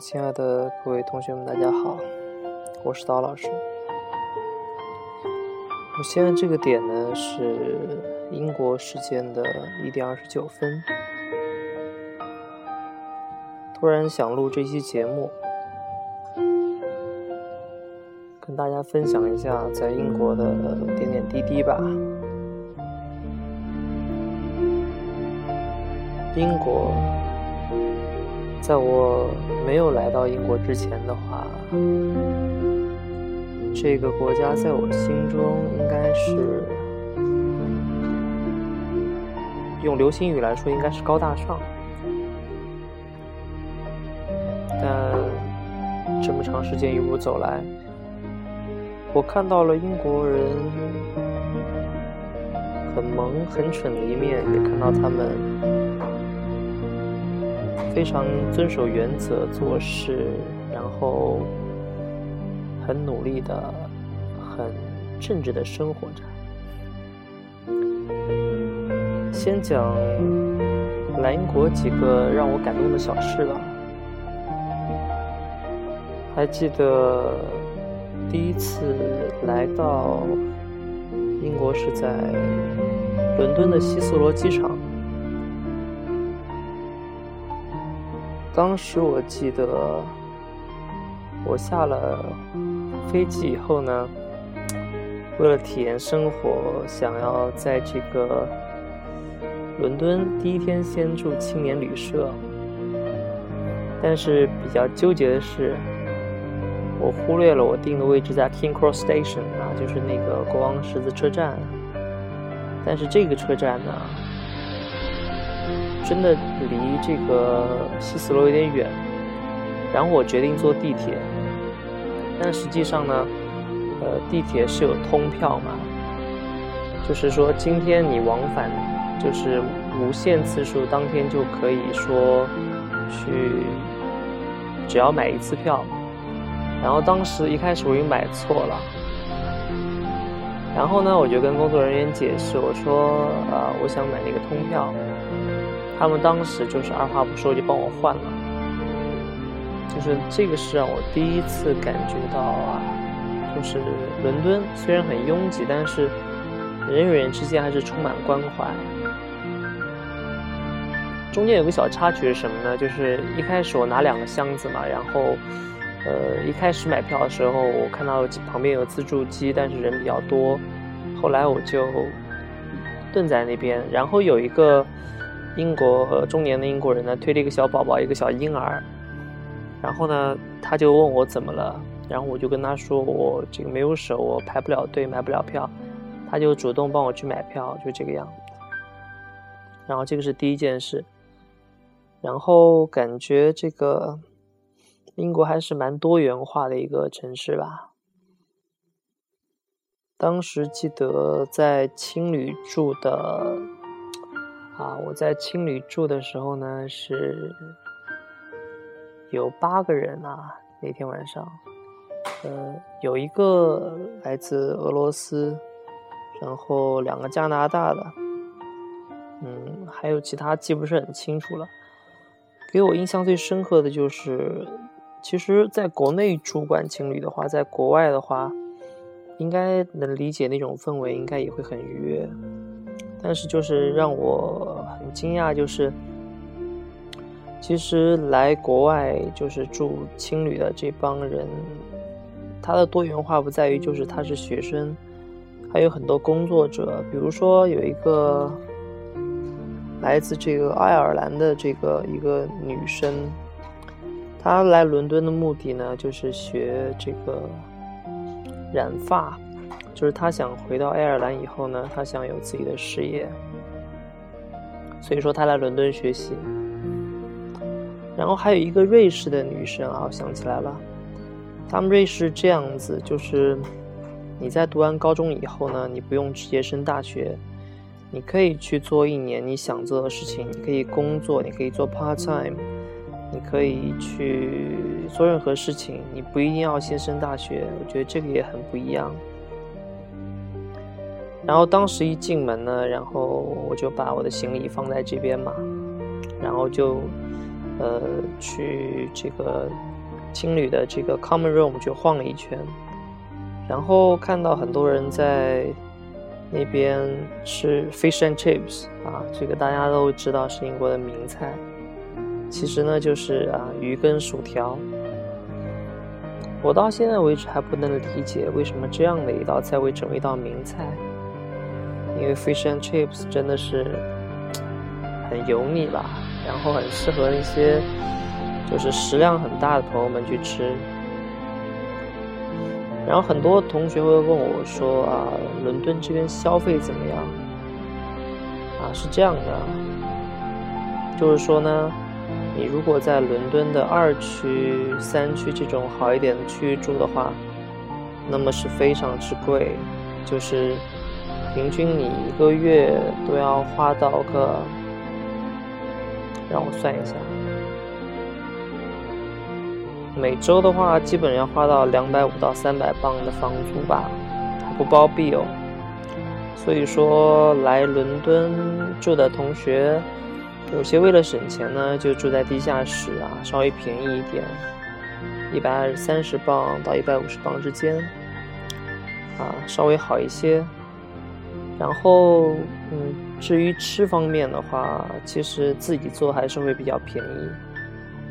亲爱的各位同学们，大家好，我是刀老师。我现在这个点呢是英国时间的一点二十九分，突然想录这期节目，跟大家分享一下在英国的点点滴滴吧。英国。在我没有来到英国之前的话，这个国家在我心中应该是用流行语来说，应该是高大上。但这么长时间一路走来，我看到了英国人很萌、很蠢的一面，也看到他们。非常遵守原则做事，然后很努力的、很正直的生活着。先讲来英国几个让我感动的小事吧。还记得第一次来到英国是在伦敦的希斯罗机场。当时我记得，我下了飞机以后呢，为了体验生活，想要在这个伦敦第一天先住青年旅社。但是比较纠结的是，我忽略了我订的位置在 King Cross Station 啊，就是那个国王十字车站。但是这个车站呢？真的离这个西斯罗有点远，然后我决定坐地铁。但实际上呢，呃，地铁是有通票嘛，就是说今天你往返就是无限次数，当天就可以说去，只要买一次票。然后当时一开始我又买错了，然后呢，我就跟工作人员解释，我说啊，我想买那个通票。他们当时就是二话不说就帮我换了，就是这个是让我第一次感觉到啊，就是伦敦虽然很拥挤，但是人与人之间还是充满关怀。中间有个小插曲是什么呢？就是一开始我拿两个箱子嘛，然后呃一开始买票的时候，我看到旁边有自助机，但是人比较多，后来我就蹲在那边，然后有一个。英国中年的英国人呢，推了一个小宝宝，一个小婴儿，然后呢，他就问我怎么了，然后我就跟他说我这个没有手，我排不了队，买不了票，他就主动帮我去买票，就这个样子。然后这个是第一件事，然后感觉这个英国还是蛮多元化的一个城市吧。当时记得在青旅住的。啊，我在青旅住的时候呢，是有八个人啊。那天晚上，呃，有一个来自俄罗斯，然后两个加拿大的，嗯，还有其他记不是很清楚了。给我印象最深刻的就是，其实在国内住惯青旅的话，在国外的话，应该能理解那种氛围，应该也会很愉悦。但是就是让我很惊讶，就是其实来国外就是住青旅的这帮人，他的多元化不在于就是他是学生，还有很多工作者，比如说有一个来自这个爱尔兰的这个一个女生，她来伦敦的目的呢就是学这个染发。就是他想回到爱尔兰以后呢，他想有自己的事业，所以说他来伦敦学习。然后还有一个瑞士的女生啊，我想起来了，他们瑞士这样子，就是你在读完高中以后呢，你不用直接升大学，你可以去做一年你想做的事情，你可以工作，你可以做 part time，你可以去做任何事情，你不一定要先升大学。我觉得这个也很不一样。然后当时一进门呢，然后我就把我的行李放在这边嘛，然后就，呃，去这个青旅的这个 common room 就晃了一圈，然后看到很多人在那边吃 fish and chips 啊，这个大家都知道是英国的名菜，其实呢就是啊鱼跟薯条。我到现在为止还不能理解为什么这样的一道菜会成为一道名菜，因为 fish and chips 真的是很油腻吧，然后很适合那些。就是食量很大的朋友们去吃，然后很多同学会问我说：“啊，伦敦这边消费怎么样？”啊，是这样的，就是说呢，你如果在伦敦的二区、三区这种好一点的区域住的话，那么是非常之贵，就是平均你一个月都要花到个，让我算一下。每周的话，基本要花到两百五到三百镑的房租吧，还不包庇哦。所以说，来伦敦住的同学，有些为了省钱呢，就住在地下室啊，稍微便宜一点，一百三十镑到一百五十镑之间，啊，稍微好一些。然后，嗯，至于吃方面的话，其实自己做还是会比较便宜。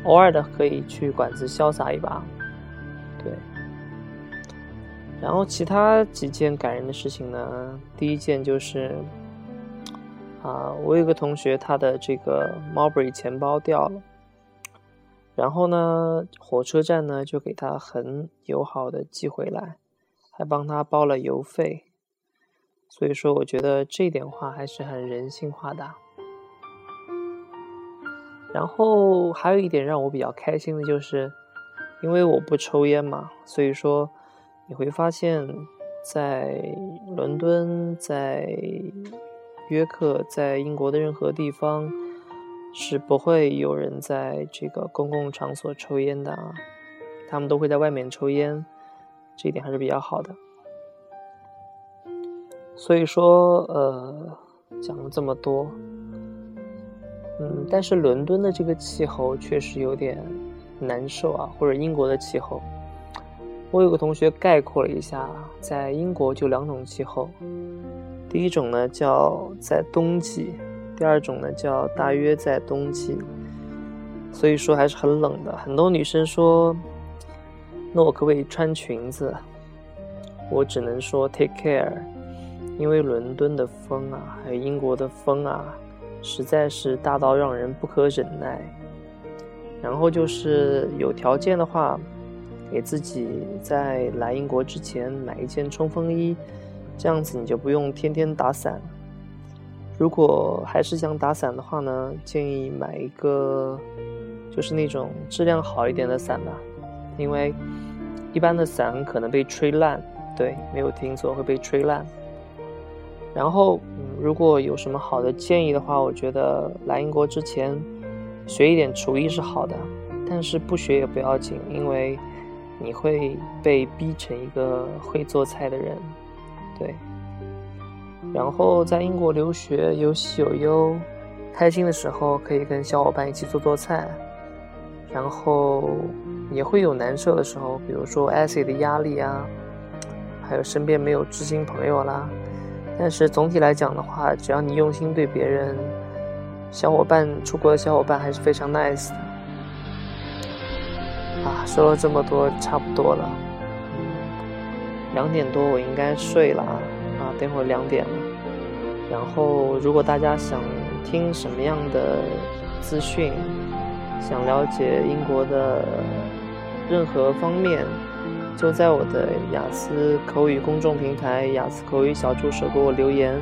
偶尔的可以去馆子潇洒一把，对。然后其他几件感人的事情呢？第一件就是，啊，我有个同学，他的这个 Marbury 钱包掉了，然后呢，火车站呢就给他很友好的寄回来，还帮他包了邮费，所以说我觉得这点话还是很人性化的。然后还有一点让我比较开心的就是，因为我不抽烟嘛，所以说你会发现，在伦敦、在约克、在英国的任何地方是不会有人在这个公共场所抽烟的啊，他们都会在外面抽烟，这一点还是比较好的。所以说，呃，讲了这么多。嗯，但是伦敦的这个气候确实有点难受啊，或者英国的气候。我有个同学概括了一下，在英国就两种气候，第一种呢叫在冬季，第二种呢叫大约在冬季，所以说还是很冷的。很多女生说，那我可不可以穿裙子？我只能说 take care，因为伦敦的风啊，还有英国的风啊。实在是大到让人不可忍耐。然后就是有条件的话，给自己在来英国之前买一件冲锋衣，这样子你就不用天天打伞。如果还是想打伞的话呢，建议买一个就是那种质量好一点的伞吧，因为一般的伞可能被吹烂。对，没有听错，会被吹烂。然后。如果有什么好的建议的话，我觉得来英国之前学一点厨艺是好的，但是不学也不要紧，因为你会被逼成一个会做菜的人，对。然后在英国留学有喜有忧，开心的时候可以跟小伙伴一起做做菜，然后也会有难受的时候，比如说 essay 的压力啊，还有身边没有知心朋友啦。但是总体来讲的话，只要你用心对别人，小伙伴出国的小伙伴还是非常 nice 的。啊，说了这么多，差不多了。两点多我应该睡了啊，啊，等会儿两点了。然后如果大家想听什么样的资讯，想了解英国的任何方面。就在我的雅思口语公众平台“雅思口语小助手”给我留言，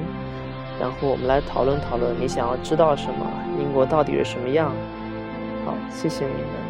然后我们来讨论讨论你想要知道什么，英国到底是什么样。好，谢谢你们。